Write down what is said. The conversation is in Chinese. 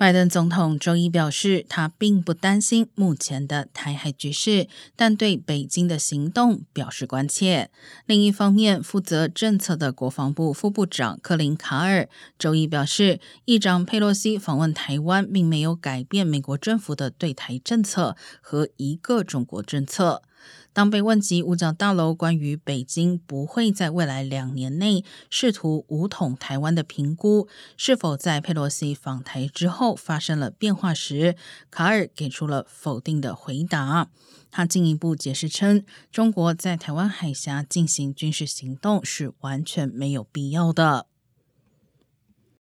拜登总统周一表示，他并不担心目前的台海局势，但对北京的行动表示关切。另一方面，负责政策的国防部副部长克林卡尔周一表示，议长佩洛西访问台湾并没有改变美国政府的对台政策和一个中国政策。当被问及五角大楼关于北京不会在未来两年内试图武统台湾的评估是否在佩洛西访台之后发生了变化时，卡尔给出了否定的回答。他进一步解释称，中国在台湾海峡进行军事行动是完全没有必要的。